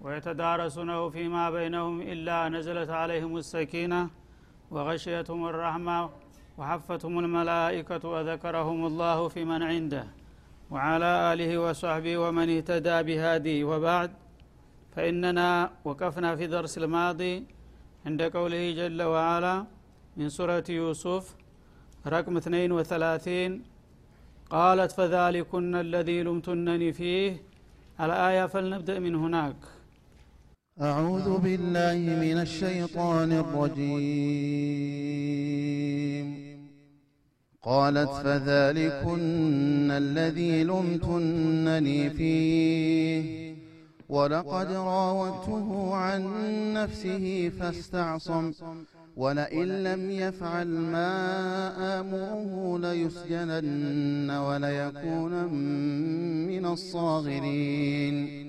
ويتدارسونه فيما بينهم إلا نزلت عليهم السكينة وغشيتهم الرحمة وحفتهم الملائكة وذكرهم الله في من عنده وعلى آله وصحبه ومن اهتدى بهادي وبعد. فإننا وقفنا في درس الماضي عند قوله جل وعلا من سورة يوسف رقم 32 قالت فذلكن الذي لمتنني فيه. الآية فلنبدأ من هناك. أعوذ بالله من الشيطان الرجيم. قالت فذلكن الذي لمتنني فيه. ولقد راودته عن نفسه فاستعصم. ولئن لم يفعل ما آمره ليسجنن وليكون من الصاغرين.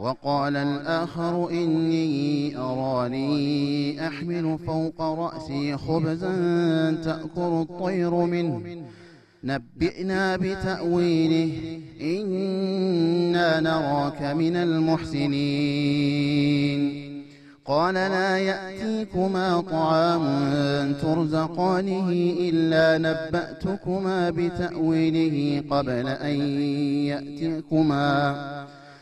وقال الآخر إني أراني أحمل فوق رأسي خبزا تأكل الطير منه. نبئنا بتأويله إنا نراك من المحسنين. قال لا يأتيكما طعام ترزقانه إلا نبأتكما بتأويله قبل أن يأتيكما.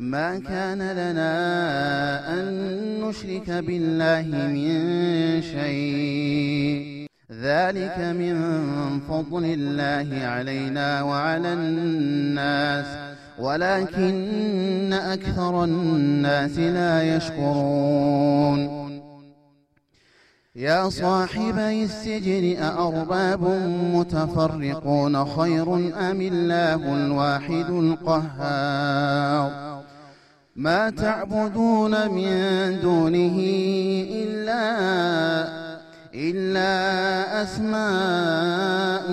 ما كان لنا أن نشرك بالله من شيء. ذلك من فضل الله علينا وعلى الناس ولكن أكثر الناس لا يشكرون. يا صاحبي السجن أأرباب متفرقون خير أم الله الواحد القهار؟ ما تعبدون من دونه إلا إلا أسماء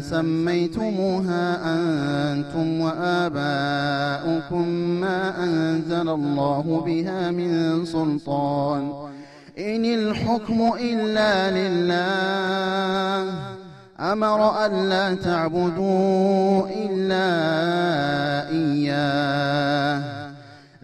سميتموها أنتم وآباؤكم ما أنزل الله بها من سلطان. إن الحكم إلا لله. أمر ألا تعبدوا إلا إياه.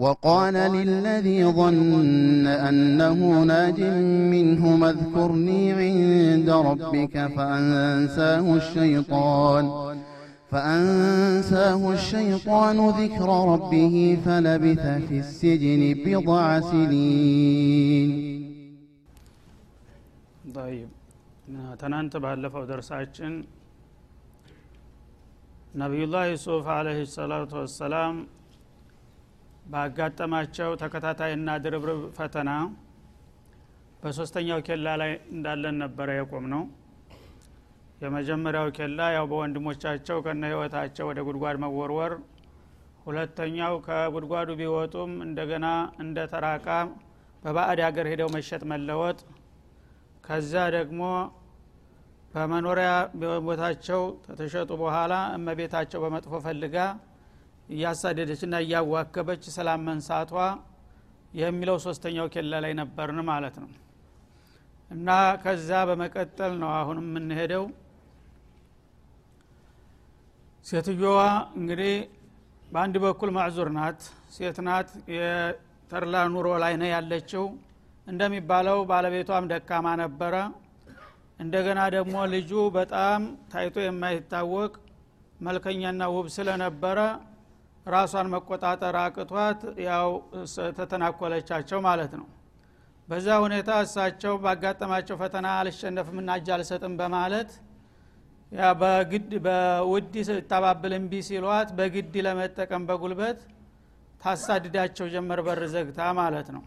وقال للذي ظن أنه ناج منه اذكرني عند ربك فأنساه الشيطان فأنساه الشيطان ذكر ربه فلبث في السجن بضع سنين ጠይብ ትናንት ባለፈው ደርሳችን ነቢዩላህ ዩሱፍ አለህ ሰላቱ ወሰላም ባጋጠማቸው ተከታታይና ድርብርብ ፈተና በሶስተኛው ኬላ ላይ እንዳለን ነበረ የቆም ነው የመጀመሪያው ኬላ ያው በወንድሞቻቸው ከነ ህይወታቸው ወደ ጉድጓድ መወርወር ሁለተኛው ከጉድጓዱ ቢወጡም እንደገና እንደ ተራቃ በባዕድ ሀገር ሄደው መሸጥ መለወጥ ከዛ ደግሞ በመኖሪያ ቦታቸው ከተሸጡ በኋላ እመቤታቸው በመጥፎ ፈልጋ እያሳደደችና እያዋከበች ሰላም መንሳቷ የሚለው ሶስተኛው ኬላ ላይ ነበርን ማለት ነው። እና ከዛ በመቀጠል ነው አሁን የምንሄደው። ሴትዮዋ እንግዲህ በአንድ በኩል ማዕዙር ናት ሴት ናት። የተርላ ኑሮ ላይ ነው ያለችው። እንደሚባለው ባለቤቷም ደካማ ነበረ። እንደገና ደግሞ ልጁ በጣም ታይቶ የማይታወቅ መልከኛና ውብ ስለነበረ ራሷን መቆጣጠር አቅቷት ያው ተተናኮለቻቸው ማለት ነው። በዛ ሁኔታ እሳቸው ባጋጠማቸው ፈተና አልሸነፍም እና እጅ አልሰጥም በማለት ያ በግድ በውድ ስታባብል እምቢ በግድ ለመጠቀም በጉልበት ታሳድዳቸው ጀመር በር ዘግታ ማለት ነው።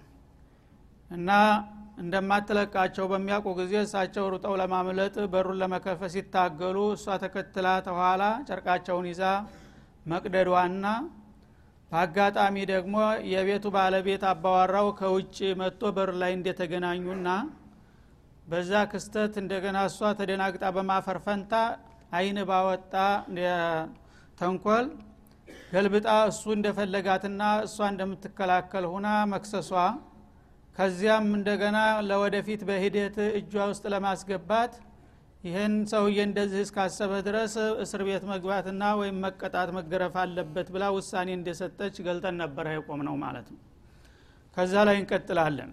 እና እንደማትለቃቸው በሚያውቁ ጊዜ እሳቸው ሩጠው ለማምለጥ በሩን ለመከፈት ሲታገሉ እሷ ተከትላ ተኋላ ጨርቃቸውን ይዛ መቅደዷና በአጋጣሚ ደግሞ የቤቱ ባለቤት አባዋራው ከውጭ መጥቶ በር ላይ እንደተገናኙና በዛ ክስተት እንደገና እሷ ተደናግጣ በማፈር ፈንታ አይን ባወጣ ተንኮል ገልብጣ እሱ እንደፈለጋትና እሷ እንደምትከላከል ሁና መክሰሷ ከዚያም እንደገና ለወደፊት በሂደት እጇ ውስጥ ለማስገባት ይህን ሰውዬ እንደዚህ እስካሰበ ድረስ እስር ቤት መግባትና ወይም መቀጣት መገረፍ አለበት ብላ ውሳኔ እንደሰጠች ገልጠን ነበረ የቆም ነው ማለት ነው። ከዛ ላይ እንቀጥላለን።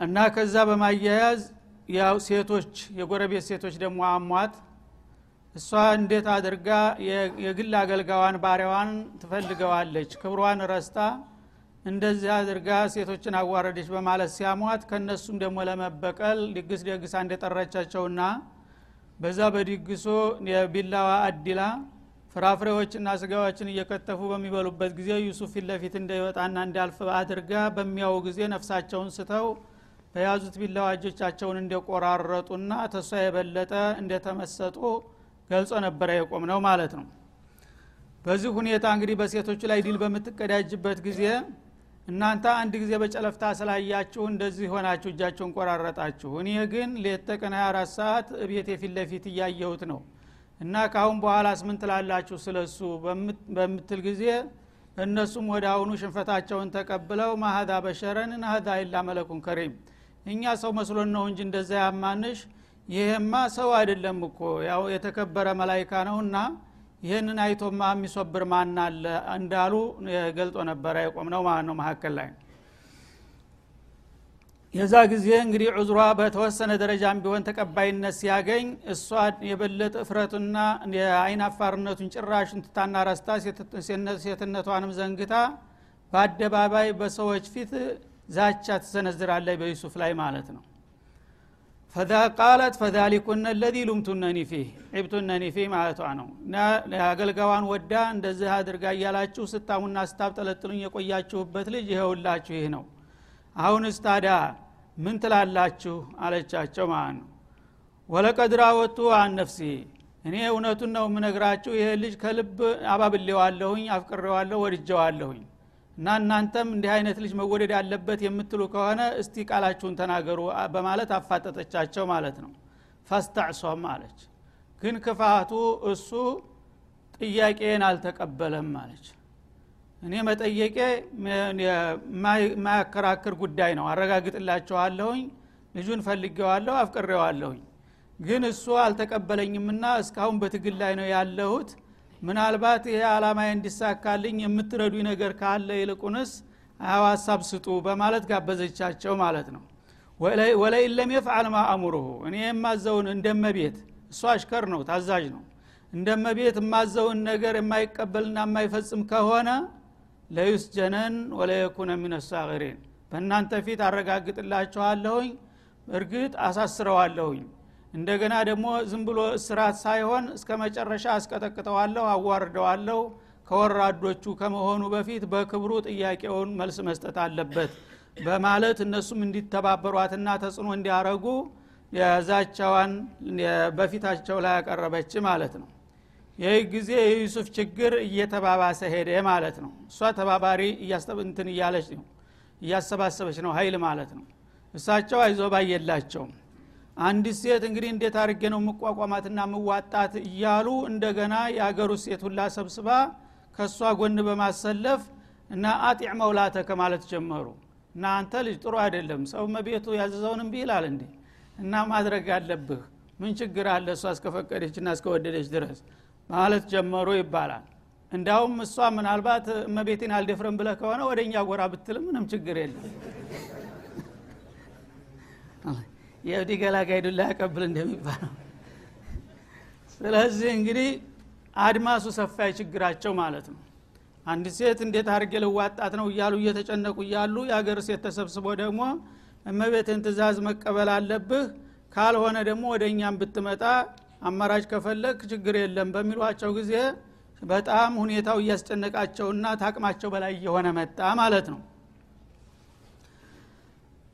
እና ከዛ በማያያዝ ያው ሴቶች የጎረቤት ሴቶች ደግሞ አሟት። እሷ እንዴት አድርጋ የግል አገልጋዋን ባሪያዋን ትፈልገዋለች? ክብሯን ረስታ እንደዚህ አድርጋ ሴቶችን አዋረደች በማለት ሲያሟት ከነሱም ደግሞ ለመበቀል ድግስ ደግሳ እንደጠራቻቸውና በዛ በድግሶ የቢላዋ አዲላ ፍራፍሬዎችና ስጋዎችን እየከተፉ በሚበሉበት ጊዜ ዩሱፍ ፊት ለፊት እንዳይወጣና እንዳልፍ አድርጋ በሚያው ጊዜ ነፍሳቸውን ስተው በያዙት ቢላዋ እጆቻቸውን እንደቆራረጡና ተሷ የበለጠ እንደተመሰጡ ገልጾ ነበረ የቆም ነው ማለት ነው። በዚህ ሁኔታ እንግዲህ በሴቶቹ ላይ ድል በምትቀዳጅበት ጊዜ እናንተ አንድ ጊዜ በጨለፍታ ስላያችሁ እንደዚህ ሆናችሁ እጃችሁን ቆራረጣችሁ። እኔ ግን ሌት ተቀን 24 ሰዓት ቤት የፊት ለፊት እያየሁት ነው። እና ካሁን በኋላ ስምን ትላላችሁ ስለሱ? በምትል ጊዜ እነሱም ወደ አሁኑ ሽንፈታቸውን ተቀብለው ማሀዳ በሸረን ናሀዳ ኢላ መለኩን ከሪም። እኛ ሰው መስሎን ነው እንጂ እንደዛ ያማንሽ። ይሄማ ሰው አይደለም እኮ። ያው የተከበረ መላይካ ነውና ይህንን አይቶማ የሚሶብር ማን አለ እንዳሉ ገልጦ ነበረ የቆም ነው ማለት ነው መካከል ላይ? የዛ ጊዜ እንግዲህ ዑዝሯ በተወሰነ ደረጃም ቢሆን ተቀባይነት ሲያገኝ እሷ የበለጠ እፍረቱና የአይን አፋርነቱን ጭራሽን ትታና ረስታ ሴትነቷንም ዘንግታ በአደባባይ በሰዎች ፊት ዛቻ ትሰነዝራለች በዩሱፍ ላይ ማለት ነው ፈዛ ቃለት ፈዛሊኩነ ለዚ ሉምቱነኒ ፊህ ዒብቱነኒ ፊህ ማለቷ ነው። አገልጋዋን ወዳ እንደዚህ አድርጋ እያላችሁ ስታሙና ስታብጠለጥሉኝ የቆያችሁበት ልጅ ይኸውላችሁ ይህ ነው። አሁንስ ታዲያ ምን ትላላችሁ? አለቻቸው ማለት ነው። ወለቀድ ራወቱ አን እኔ እውነቱን ነው የምነግራችሁ። ይሄ ልጅ ከልብ አባብሌዋለሁኝ አፍቅሬዋለሁ ወድጀዋለሁኝ እና እናንተም እንዲህ አይነት ልጅ መወደድ አለበት የምትሉ ከሆነ እስቲ ቃላችሁን ተናገሩ በማለት አፋጠጠቻቸው ማለት ነው። ፈስተዕሷም አለች። ግን ክፋቱ እሱ ጥያቄን አልተቀበለም አለች። እኔ መጠየቄ የማያከራክር ጉዳይ ነው። አረጋግጥላቸዋለሁኝ ልጁን ፈልጌዋለሁ አፍቅሬዋለሁኝ። ግን እሱ አልተቀበለኝምና እስካሁን በትግል ላይ ነው ያለሁት ምናልባት ይሄ አላማዬ እንዲሳካልኝ የምትረዱኝ ነገር ካለ ይልቁንስ ሀሳብ ስጡ በማለት ጋበዘቻቸው ማለት ነው። ወለይን ለም የፍዓል ማ አሙሩሁ እኔ የማዘውን እንደመቤት እሱ አሽከር ነው ታዛዥ ነው። እንደመቤት የማዘውን ነገር የማይቀበልና የማይፈጽም ከሆነ ለዩስጀነን ወለየኩነ ሚን በእናንተ ፊት አረጋግጥላችኋለሁኝ እርግጥ አሳስረዋለሁኝ እንደገና ደግሞ ዝም ብሎ እስራት ሳይሆን እስከ መጨረሻ አስቀጠቅጠዋለሁ አዋርደዋለሁ። ከወራዶቹ ከመሆኑ በፊት በክብሩ ጥያቄውን መልስ መስጠት አለበት በማለት እነሱም እንዲተባበሯትና ተጽዕኖ እንዲያረጉ የዛቻዋን በፊታቸው ላይ ያቀረበች ማለት ነው። ይህ ጊዜ የዩሱፍ ችግር እየተባባሰ ሄደ ማለት ነው። እሷ ተባባሪ እንትን እያለች ነው እያሰባሰበች ነው ሀይል ማለት ነው። እሳቸው አይዞባ የላቸውም አንዲት ሴት እንግዲህ እንዴት አድርጌ ነው የምቋቋማትና ምዋጣት እያሉ እንደገና የአገሩ ሴት ሁላ ሰብስባ ከእሷ ጎን በማሰለፍ እና አጢዕ መውላተ ከማለት ጀመሩ። እና አንተ ልጅ ጥሩ አይደለም ሰው መቤቱ ያዘዘውን እምቢ ይላል እንዴ? እና ማድረግ አለብህ። ምን ችግር አለ እሷ እስከፈቀደች እና እስከወደደች ድረስ? ማለት ጀመሩ ይባላል። እንዲያውም እሷ ምናልባት እመቤቴን አልደፍረም ብለ ከሆነ ወደ እኛ ጎራ ብትልም ምንም ችግር የለም የእብዲ ገላጋይዱ ላይ ያቀብል እንደሚባለው ስለዚህ እንግዲህ አድማሱ ሰፋ ችግራቸው ማለት ነው። አንድ ሴት እንዴት አድርጌ ልዋጣት ነው እያሉ እየተጨነቁ እያሉ የአገር ሴት ተሰብስቦ ደግሞ እመቤትን ትእዛዝ መቀበል አለብህ ካልሆነ ደግሞ ወደ እኛም ብትመጣ አማራጭ ከፈለግ ችግር የለም በሚሏቸው ጊዜ በጣም ሁኔታው እያስጨነቃቸውና ታቅማቸው በላይ እየሆነ መጣ ማለት ነው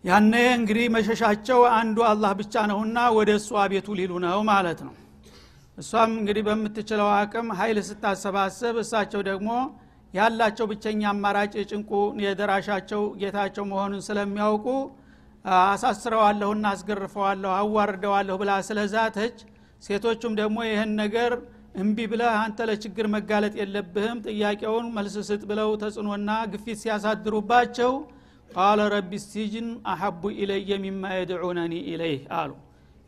ያነ እንግዲህ መሸሻቸው አንዱ አላህ ብቻ ነውና ወደ እሱ አቤቱ ሊሉ ነው ማለት ነው። እሷም እንግዲህ በምትችለው አቅም ሀይል ስታሰባስብ እሳቸው ደግሞ ያላቸው ብቸኛ አማራጭ ጭንቁ የደራሻቸው ጌታቸው መሆኑን ስለሚያውቁ አሳስረዋለሁና አስገርፈዋለሁ አዋርደዋለሁ ብላ ስለዛተች ሴቶቹም ደግሞ ይህን ነገር እምቢ ብለህ አንተ ለችግር መጋለጥ የለብህም ጥያቄውን መልስ ስጥ ብለው ተጽዕኖና ግፊት ሲያሳድሩባቸው ቃለ ረቢ ሲጅን አሐቡ ኢለየ ሚማ የድዑነኒ ኢለይህ አሉ።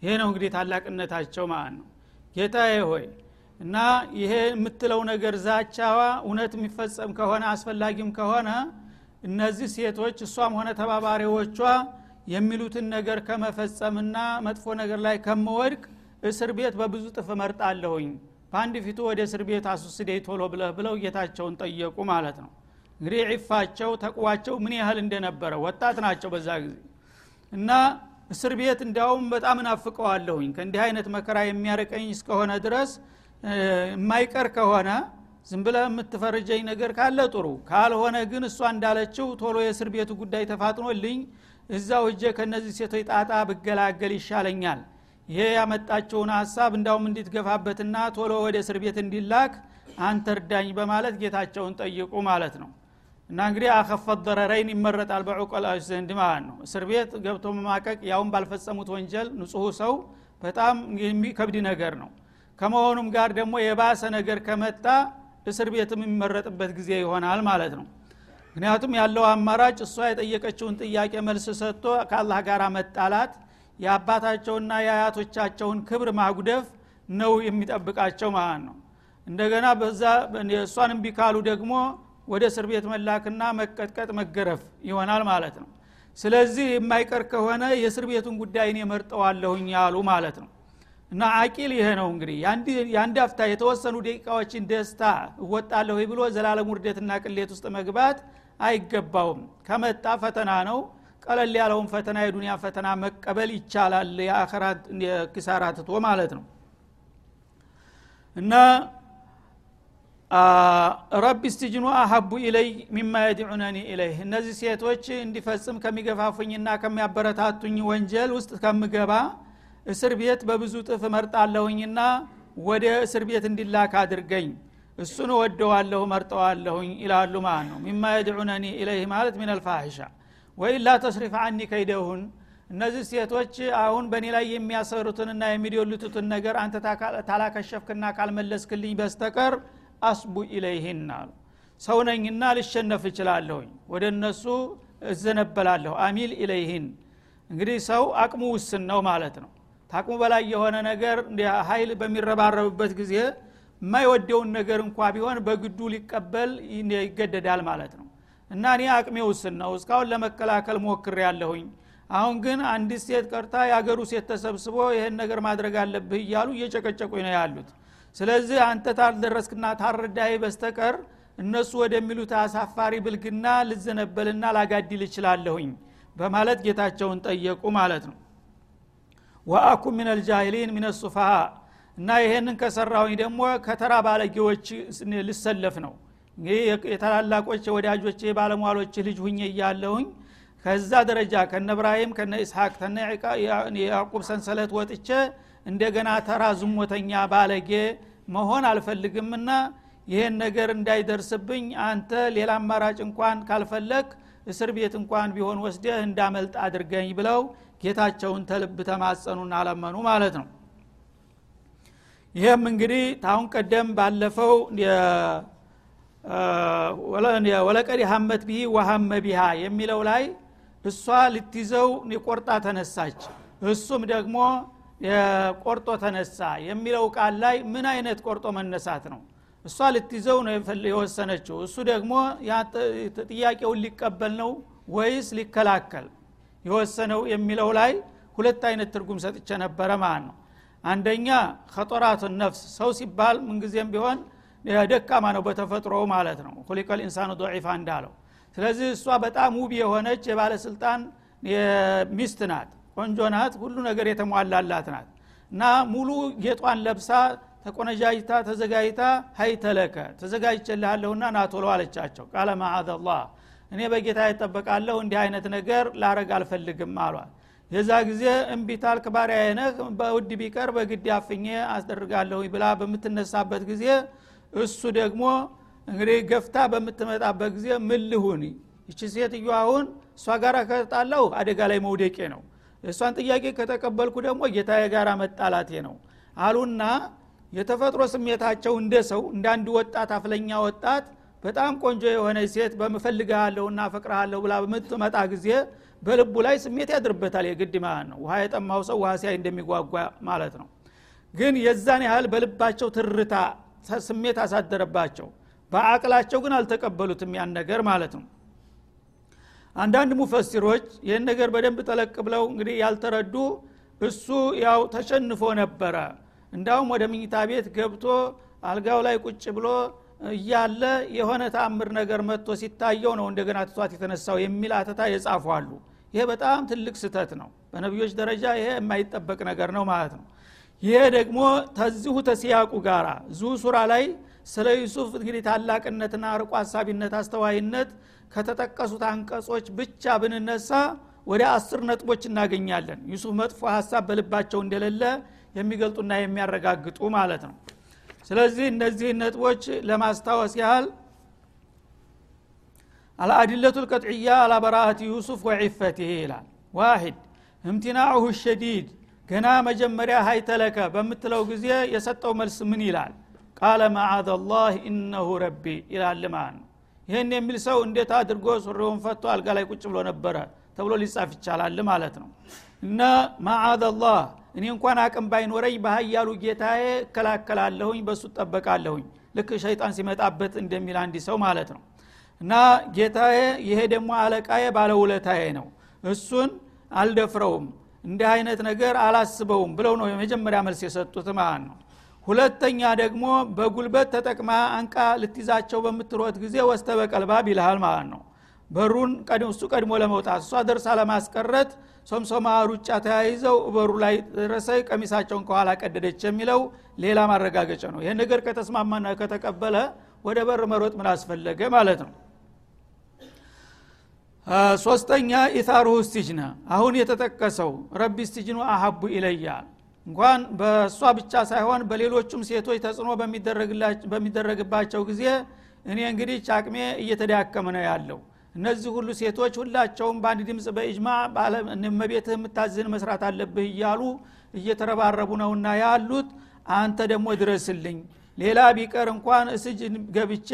ይሄ ነው እንግዲህ ታላቅነታቸው ማለት ነው። ጌታዬ ሆይ እና ይሄ የምትለው ነገር ዛቻዋ እውነት የሚፈጸም ከሆነ አስፈላጊም ከሆነ እነዚህ ሴቶች እሷም ሆነ ተባባሪዎቿ የሚሉትን ነገር ከመፈጸምና መጥፎ ነገር ላይ ከመወድቅ እስር ቤት በብዙ ጥፍ መርጣለሁኝ በአንድ ፊቱ ወደ እስር ቤት አሱስደይ ቶሎ ብለህ ብለው ጌታቸውን ጠየቁ ማለት ነው እንግዲህ ዒፋቸው ምን ያህል እንደነበረ ወጣት ናቸው በዛ ጊዜ። እና እስር ቤት እንዲያውም በጣም እናፍቀዋለሁኝ። ከእንዲህ አይነት መከራ የሚያርቀኝ እስከሆነ ድረስ የማይቀር ከሆነ ዝም ብለ የምትፈርጀኝ ነገር ካለ ጥሩ ካልሆነ ግን እሷ እንዳለችው ቶሎ የእስር ቤቱ ጉዳይ ተፋጥኖልኝ እዛው እጀ ከነዚህ ሴቶች ጣጣ ብገላገል ይሻለኛል። ይሄ ያመጣቸውን ሀሳብ እንዳውም እንዲትገፋበትና ቶሎ ወደ እስር ቤት እንዲላክ አንተ እርዳኝ በማለት ጌታቸውን ጠይቁ ማለት ነው እና እንግዲህ አከፈት ደረረይን ይመረጣል በዑቀላዎች ዘንድ ማለት ነው። እስር ቤት ገብቶ መማቀቅ ያውን ባልፈጸሙት ወንጀል ንጹሁ ሰው በጣም የሚከብድ ነገር ነው። ከመሆኑም ጋር ደግሞ የባሰ ነገር ከመጣ እስር ቤትም የሚመረጥበት ጊዜ ይሆናል ማለት ነው። ምክንያቱም ያለው አማራጭ እሷ የጠየቀችውን ጥያቄ መልስ ሰጥቶ ከአላህ ጋር መጣላት የአባታቸውና የአያቶቻቸውን ክብር ማጉደፍ ነው የሚጠብቃቸው ማለት ነው። እንደገና በዛ እሷን እምቢ ደግሞ ወደ እስር ቤት መላክና መቀጥቀጥ መገረፍ ይሆናል ማለት ነው። ስለዚህ የማይቀር ከሆነ የእስር ቤቱን ጉዳይ እኔ መርጠዋለሁኝ ያሉ ማለት ነው። እና አቂል ይሄ ነው እንግዲህ። የአንድ አፍታ የተወሰኑ ደቂቃዎችን ደስታ እወጣለሁ ብሎ ዘላለም ውርደትና ቅሌት ውስጥ መግባት አይገባውም። ከመጣ ፈተና ነው። ቀለል ያለውን ፈተና የዱንያ ፈተና መቀበል ይቻላል። የአኸራት ኪሳራ ማለት ነው። እና ረቢ ስትጅኑ አሀቡ ኢለይ ሚማ የድዑነኒ ኢለይህ። እነዚህ ሴቶች እንዲፈጽም ከሚገፋፉኝና ከሚያበረታቱኝ ወንጀል ውስጥ ከምገባ እስር ቤት በብዙ ጥፍ መርጣለሁኝና ወደ እስር ቤት እንዲላክ አድርገኝ። እሱን ወደዋለሁ መርጠዋለሁኝ ይላሉ ማለት ነው። ሚማ የድዑነኒ ኢለይህ ማለት ምን አልፋሒሻ ወኢላ ተስሪፍ አኒ ከይደሁን። እነዚህ ሴቶች አሁን በእኔ ላይ የሚያሰሩትንና የሚዶልቱትን ነገር አንተ ታላከሸፍክና ካልመለስክልኝ በስተቀር አስቡ ኢለይህን አሉ። ሰው ነኝና ልሸነፍ እችላለሁኝ። ወደ እነሱ እዘነበላለሁ። አሚል ኢለይህን። እንግዲህ ሰው አቅሙ ውስን ነው ማለት ነው። ታቅሙ በላይ የሆነ ነገር ሀይል በሚረባረብበት ጊዜ የማይወደውን ነገር እንኳ ቢሆን በግዱ ሊቀበል ይገደዳል ማለት ነው። እና እኔ አቅሜ ውስን ነው። እስካሁን ለመከላከል ሞክር ያለሁኝ አሁን ግን አንዲት ሴት ቀርታ የአገሩ ሴት ተሰብስቦ ይህን ነገር ማድረግ አለብህ እያሉ እየጨቀጨቁኝ ነው ያሉት ስለዚህ አንተ ታልደረስክና ታረዳይ በስተቀር እነሱ ወደሚሉት አሳፋሪ ብልግና ልዘነበልና ላጋድል እችላለሁኝ በማለት ጌታቸውን ጠየቁ ማለት ነው። ወአኩ ምን አልጃሂሊን ምን ሱፋሃ እና ይሄንን ከሰራሁኝ ደግሞ ከተራ ባለጌዎች ልሰለፍ ነው። እንግዲህ የታላላቆች ወዳጆች ባለሟሎች ልጅ ሁኜ እያለሁኝ ከዛ ደረጃ ከነ እብራሂም ከነ ኢስሐቅ ከነ የያዕቁብ ሰንሰለት ወጥቼ እንደገና ተራ ዝሞተኛ ባለጌ መሆን አልፈልግምና ይህን ነገር እንዳይደርስብኝ አንተ ሌላ አማራጭ እንኳን ካልፈለግ እስር ቤት እንኳን ቢሆን ወስደህ እንዳመልጥ አድርገኝ ብለው ጌታቸውን ተልብ ተማጸኑና አለመኑ ማለት ነው። ይህም እንግዲህ ታሁን ቀደም ባለፈው ወለቀድ ሀመት ቢሂ ወሀመ ቢሃ የሚለው ላይ እሷ ልትይዘው ቆርጣ ተነሳች። እሱም ደግሞ ቆርጦ ተነሳ የሚለው ቃል ላይ ምን አይነት ቆርጦ መነሳት ነው? እሷ ልትይዘው ነው የወሰነችው። እሱ ደግሞ ጥያቄውን ሊቀበል ነው ወይስ ሊከላከል? የወሰነው የሚለው ላይ ሁለት አይነት ትርጉም ሰጥቼ ነበረ ማለት ነው። አንደኛ ከጦራቱ ነፍስ ሰው ሲባል ምንጊዜም ቢሆን ደካማ ነው በተፈጥሮ ማለት ነው። ሁሊቀል ኢንሳኑ ዶዒፋ እንዳለው። ስለዚህ እሷ በጣም ውብ የሆነች የባለስልጣን ሚስት ናት ቆንጆ ናት ሁሉ ነገር የተሟላላት ናት። እና ሙሉ ጌጧን ለብሳ ተቆነጃጅታ ተዘጋጅታ ሀይተለከ ተዘጋጅቼልሃለሁና ናቶሎ አለቻቸው። ቃለ ማአዘላህ እኔ በጌታ ይጠበቃለሁ እንዲህ አይነት ነገር ላረግ አልፈልግም አሏል የዛ ጊዜ እምቢታልክ ባሪያዬ ነህ በውድ ቢቀር በግድ አፍኜ አስደርጋለሁ ብላ በምትነሳበት ጊዜ እሱ ደግሞ እንግዲህ ገፍታ በምትመጣበት ጊዜ ምን ይቺ ሴትዮ አሁን እሷ ጋር ከጣለሁ አደጋ ላይ መውደቄ ነው እሷን ጥያቄ ከተቀበልኩ ደግሞ ጌታዬ ጋር መጣላቴ ነው። አሉና የተፈጥሮ ስሜታቸው እንደ ሰው እንደ አንድ ወጣት አፍለኛ ወጣት በጣም ቆንጆ የሆነ ሴት በምፈልግሃለሁና ፈቅርሃለሁ ብላ በምትመጣ ጊዜ በልቡ ላይ ስሜት ያድርበታል። የግድ ማለት ነው። ውሃ የጠማው ሰው ውሃ ሲያይ እንደሚጓጓ ማለት ነው። ግን የዛን ያህል በልባቸው ትርታ ስሜት አሳደረባቸው። በአቅላቸው ግን አልተቀበሉትም ያን ነገር ማለት ነው አንዳንድ ሙፈሲሮች ይህን ነገር በደንብ ጠለቅ ብለው እንግዲህ ያልተረዱ እሱ ያው ተሸንፎ ነበረ። እንዳውም ወደ ምኝታ ቤት ገብቶ አልጋው ላይ ቁጭ ብሎ እያለ የሆነ ተአምር ነገር መጥቶ ሲታየው ነው እንደገና ትቷት የተነሳው የሚል አተታ የጻፉ አሉ። ይሄ በጣም ትልቅ ስተት ነው። በነቢዮች ደረጃ ይሄ የማይጠበቅ ነገር ነው ማለት ነው። ይሄ ደግሞ ተዚሁ ተሲያቁ ጋራ እዚሁ ሱራ ላይ ስለ ዩሱፍ እንግዲህ ታላቅነትና ርቆ ሀሳቢነት አስተዋይነት ከተጠቀሱት አንቀጾች ብቻ ብንነሳ ወደ አስር ነጥቦች እናገኛለን። ዩሱፍ መጥፎ ሀሳብ በልባቸው እንደሌለ የሚገልጡና የሚያረጋግጡ ማለት ነው። ስለዚህ እነዚህ ነጥቦች ለማስታወስ ያህል አልአድለቱ ልቀጥዕያ አላበራአት ዩሱፍ ወዒፈትህ ይላል። ዋሂድ እምቲናዑሁ ሸዲድ ገና መጀመሪያ ሀይተለከ በምትለው ጊዜ የሰጠው መልስ ምን ይላል ቃለ ማዓዘ ላህ ኢነሁ ረቢ ይላል ማለት ነው ይህን የሚል ሰው እንዴት አድርጎ ሱሪውን ፈቶ አልጋ ላይ ቁጭ ብሎ ነበረ ተብሎ ሊጻፍ ይቻላል ማለት ነው። እና ማዓዘ ላህ እኔ እንኳን አቅም ባይኖረኝ በሀያሉ ጌታዬ እከላከላለሁኝ በእሱ ጠበቃለሁኝ ልክ ሸይጣን ሲመጣበት እንደሚል አንድ ሰው ማለት ነው። እና ጌታዬ ይሄ ደግሞ አለቃዬ ባለውለታዬ ነው። እሱን አልደፍረውም እንዲህ አይነት ነገር አላስበውም ብለው ነው የመጀመሪያ መልስ የሰጡት ማለት ነው ሁለተኛ ደግሞ በጉልበት ተጠቅማ አንቃ ልትይዛቸው በምትሮት ጊዜ ወስተበቀልባብ ይልሃል ማለት ነው። በሩን እሱ ቀድሞ ለመውጣት እሷ ደርሳ ለማስቀረት ሶምሶማ ሩጫ ተያይዘው በሩ ላይ ደረሰ ቀሚሳቸውን ከኋላ ቀደደች የሚለው ሌላ ማረጋገጫ ነው። ይህን ነገር ከተስማማና ከተቀበለ ወደ በር መሮጥ ምን አስፈለገ ማለት ነው። ሶስተኛ ኢታሩሁ ስቲጅነ አሁን የተጠቀሰው ረቢ ስቲጅኑ አሀቡ ኢለያል እንኳን በእሷ ብቻ ሳይሆን በሌሎቹም ሴቶች ተጽዕኖ በሚደረግባቸው ጊዜ እኔ እንግዲህ ጫቅሜ እየተዳከመ ነው ያለው። እነዚህ ሁሉ ሴቶች ሁላቸውም በአንድ ድምፅ በእጅማ መቤትህ የምታዝን መስራት አለብህ እያሉ እየተረባረቡ ነውና ያሉት አንተ ደግሞ ድረስልኝ። ሌላ ቢቀር እንኳን እስጅን ገብቼ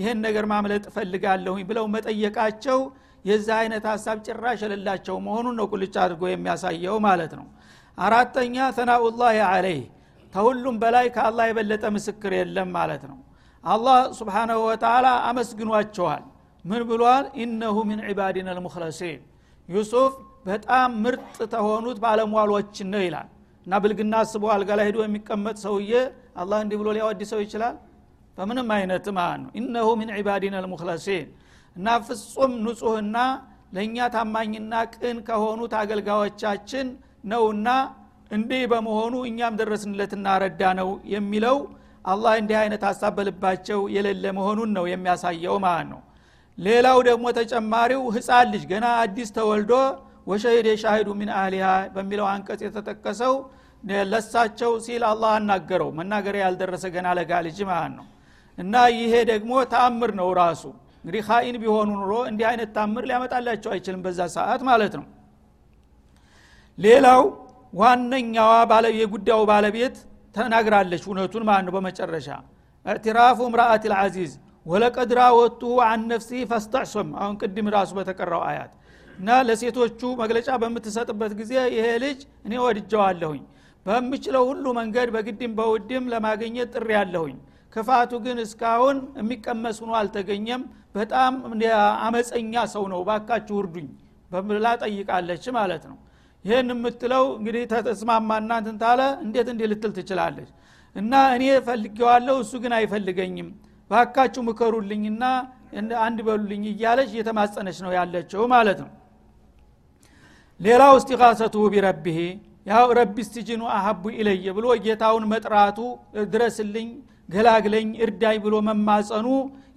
ይህን ነገር ማምለጥ እፈልጋለሁኝ ብለው መጠየቃቸው የዚህ አይነት ሀሳብ ጭራሽ የሌላቸው መሆኑን ነው ቁልጭ አድርጎ የሚያሳየው ማለት ነው አራተኛ ተናኡላህ አለይህ ተሁሉም በላይ ከአላህ የበለጠ ምስክር የለም ማለት ነው። አላህ ስብሓናሁ ወተላ አመስግኗቸዋል። ምን ብሏል? ኢነሁ ሚን ዒባዲና ልሙክለሲን ዩሱፍ በጣም ምርጥ ተሆኑት ባለሟሎችን ነው ይላል። እና ብልግና አስቦ አልጋ ላይ ሄዶ የሚቀመጥ ሰውዬ አላህ እንዲህ ብሎ ሊያወድሰው ይችላል? በምንም አይነት ማለት ነው። ኢነሁ ሚን ዒባዲና ልሙክለሲን እና ፍጹም ንጹህና ለእኛ ታማኝና ቅን ከሆኑት አገልጋዮቻችን ነውና እንዲህ በመሆኑ እኛም ደረስንለትና ረዳ ነው የሚለው አላህ እንዲህ አይነት ሀሳብ በልባቸው የሌለ መሆኑን ነው የሚያሳየው ማለት ነው። ሌላው ደግሞ ተጨማሪው ህፃን ልጅ ገና አዲስ ተወልዶ ወሸሂድ የሻሂዱ ሚን አህሊሃ በሚለው አንቀጽ የተጠቀሰው ለሳቸው ሲል አላህ አናገረው። መናገሪያ ያልደረሰ ገና ለጋ ልጅ ማለት ነው። እና ይሄ ደግሞ ተአምር ነው ራሱ። እንግዲህ ካኢን ቢሆኑ ኑሮ እንዲህ አይነት ታምር ሊያመጣላቸው አይችልም በዛ ሰዓት ማለት ነው ሌላው ዋነኛዋ የጉዳዩ ባለቤት ተናግራለች እውነቱን ማለት ነው በመጨረሻ? እዕትራፉ ምራአት ልዓዚዝ ወለቀድ ራወቱሁ አን ነፍሲ ፈስተዕሶም። አሁን ቅድም ራሱ በተቀራው አያት እና ለሴቶቹ መግለጫ በምትሰጥበት ጊዜ ይሄ ልጅ እኔ ወድጀዋለሁኝ። በምችለው ሁሉ መንገድ በግድም በውድም ለማግኘት ጥሪ ያለሁኝ ክፋቱ ግን እስካሁን የሚቀመስ ሆኖ አልተገኘም። በጣም አመፀኛ ሰው ነው። ባካችሁ ውርዱኝ በምላ ጠይቃለች ማለት ነው ይህን የምትለው እንግዲህ ተስማማና እንትን ታለ እንዴት እንዲህ ልትል ትችላለች? እና እኔ ፈልጌዋለሁ እሱ ግን አይፈልገኝም። ባካችሁ ምከሩልኝና አንድ በሉልኝ እያለች እየተማጸነች ነው ያለችው ማለት ነው። ሌላው እስቲቃሰቱ ቢረቢህ ያው ረቢ ስትጅኑ አሀቡ ኢለየ ብሎ ጌታውን መጥራቱ ድረስልኝ ገላግለኝ እርዳኝ ብሎ መማጸኑ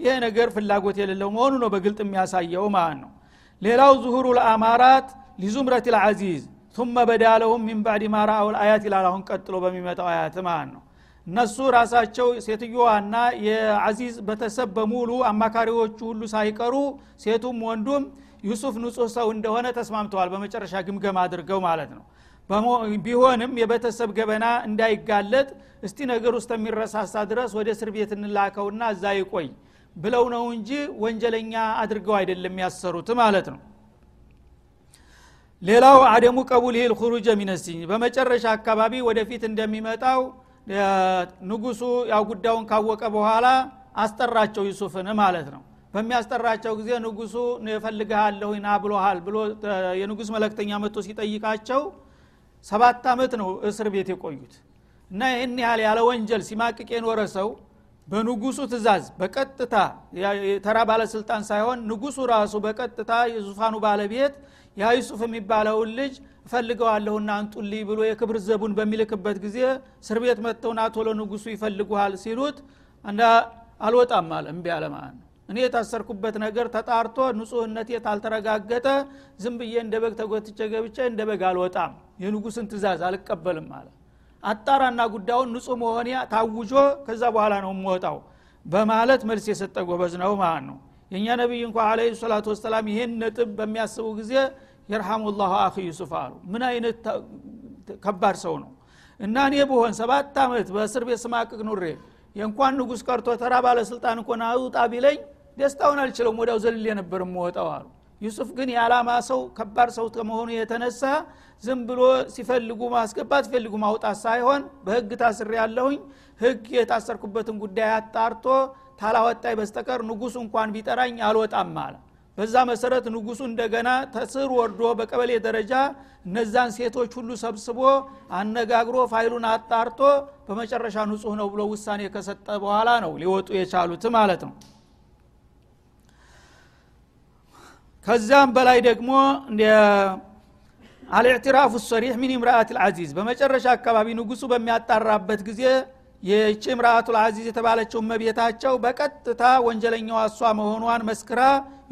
ይሄ ነገር ፍላጎት የሌለው መሆኑ ነው በግልጥ የሚያሳየው ማለት ነው። ሌላው ዙሁሩ ልአማራት ሊዙምረት ልዓዚዝ ثم በዳ ለሁም ሚን ባዕድ ማ ረአው ልአያት ይላል አሁን ቀጥሎ በሚመጣው አያት ማለት ነው እነሱ ራሳቸው ሴትዮዋና የአዚዝ በተሰብ በሙሉ አማካሪዎቹ ሁሉ ሳይቀሩ ሴቱም ወንዱም ዩሱፍ ንጹህ ሰው እንደሆነ ተስማምተዋል። በመጨረሻ ግምገም አድርገው ማለት ነው። ቢሆንም የቤተሰብ ገበና እንዳይጋለጥ እስቲ ነገር ውስጥ የሚረሳሳ ድረስ ወደ እስር ቤት እንላከውና እዛ ይቆይ ብለው ነው እንጂ ወንጀለኛ አድርገው አይደለም ያሰሩት ማለት ነው ሌላው አደሙ ቀቡል ይህ ልኩሩጀ ሚነሲኝ በመጨረሻ አካባቢ ወደፊት እንደሚመጣው ንጉሱ ያው ጉዳዩን ካወቀ በኋላ አስጠራቸው ዩሱፍን ማለት ነው። በሚያስጠራቸው ጊዜ ንጉሱ እፈልግሃለሁ ና ብሎሃል ብሎ የንጉስ መለክተኛ መጥቶ ሲጠይቃቸው ሰባት ዓመት ነው እስር ቤት የቆዩት። እና ይህን ያህል ያለ ወንጀል ሲማቅቅ የኖረ ሰው በንጉሱ ትእዛዝ በቀጥታ ተራ ባለስልጣን ሳይሆን ንጉሱ ራሱ በቀጥታ የዙፋኑ ባለቤት ያ የሚባለውን ልጅ እፈልገዋለሁና አንጡልኝ ብሎ የክብር ዘቡን በሚልክበት ጊዜ እስር ቤት መጥተውና ቶሎ ንጉሱ ይፈልጉሃል ሲሉት አንዳ አልወጣም አለ እምቢ እኔ የታሰርኩበት ነገር ተጣርቶ ንጹህነቴ ታልተረጋገጠ ዝም ብዬ እንደ በግ ተጎትቼ ገብቼ እንደ በግ አልወጣም። የንጉስን ትእዛዝ አልቀበልም አለ አጣራና ጉዳዩን ንጹህ መሆኔ ታውጆ ከዛ በኋላ ነው የምወጣው በማለት መልስ የሰጠ ጎበዝ ነው ማለት ነው። የእኛ ነቢይ እንኳ አለ ሰላቱ ወሰላም ይህን ነጥብ በሚያስቡ ጊዜ የርሐሙ ላሁ አኺ ዩሱፍ አሉ። ምን አይነት ከባድ ሰው ነው። እና እኔ ብሆን ሰባት ዓመት በእስር ቤት ስማቅቅ ኑሬ የእንኳን ንጉስ ቀርቶ ተራ ባለስልጣን እኮ ናውጣ ቢለኝ ደስታውን አልችለውም ወዲያው ዘልል የነበር የምወጣው አሉ ዩሱፍ ግን የዓላማ ሰው ከባድ ሰው ከመሆኑ የተነሳ ዝም ብሎ ሲፈልጉ ማስገባት ሲፈልጉ ማውጣት ሳይሆን በህግ ታስሬ ያለሁኝ ህግ የታሰርኩበትን ጉዳይ አጣርቶ ታላወጣይ በስተቀር ንጉሱ እንኳን ቢጠራኝ አልወጣም አለ። በዛ መሰረት ንጉሱ እንደገና ተስር ወርዶ በቀበሌ ደረጃ እነዛን ሴቶች ሁሉ ሰብስቦ አነጋግሮ ፋይሉን አጣርቶ በመጨረሻ ንጹህ ነው ብሎ ውሳኔ ከሰጠ በኋላ ነው ሊወጡ የቻሉት ማለት ነው ከዛም በላይ ደግሞ አልእዕትራፉ ሰሪሕ ሚን ምርአት ልዓዚዝ በመጨረሻ አካባቢ ንጉሱ በሚያጣራበት ጊዜ ይህቺ ምርአቱ ልዓዚዝ የተባለችው መቤታቸው በቀጥታ ወንጀለኛዋ እሷ መሆኗን መስክራ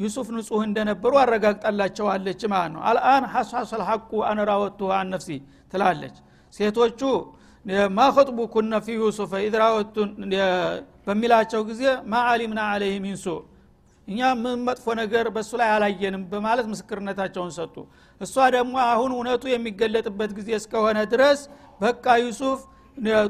ዩሱፍ ንጹህ እንደነበሩ አረጋግጣላቸዋለች ማለት ነው። الآن حصحص الحق أنا راودته عن نفسه ትላለች። ሴቶቹ ما خطبكن في يوسف إذ راودتن በሚላቸው ጊዜ ما علمنا عليه من سوء እኛ ምን መጥፎ ነገር በእሱ ላይ አላየንም በማለት ምስክርነታቸውን ሰጡ። እሷ ደግሞ አሁን እውነቱ የሚገለጥበት ጊዜ እስከሆነ ድረስ በቃ ዩሱፍ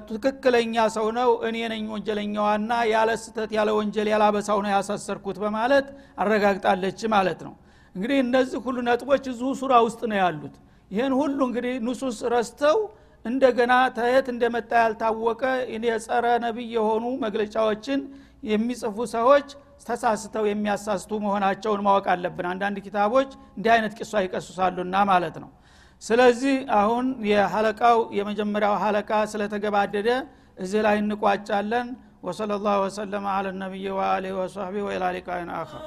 ትክክለኛ ሰው ነው እኔ ነኝ ወንጀለኛዋና ያለ ስተት ያለ ወንጀል ያላበሳው ነው ያሳሰርኩት በማለት አረጋግጣለች ማለት ነው። እንግዲህ እነዚህ ሁሉ ነጥቦች እዚሁ ሱራ ውስጥ ነው ያሉት። ይህን ሁሉ እንግዲህ ንሱስ ረስተው እንደገና ተየት እንደመጣ ያልታወቀ የጸረ ነቢይ የሆኑ መግለጫዎችን የሚጽፉ ሰዎች ተሳስተው የሚያሳስቱ መሆናቸውን ማወቅ አለብን። አንዳንድ ኪታቦች እንዲህ አይነት ቂሷ ይቀሱሳሉና ማለት ነው። ስለዚህ አሁን የሀለቃው የመጀመሪያው ሀለቃ ስለተገባደደ እዚህ ላይ እንቋጫለን። ወሰለ ላሁ ወሰለም አለ ነቢይ ወአሊህ ወሰህቢ ወኢላ አኸር።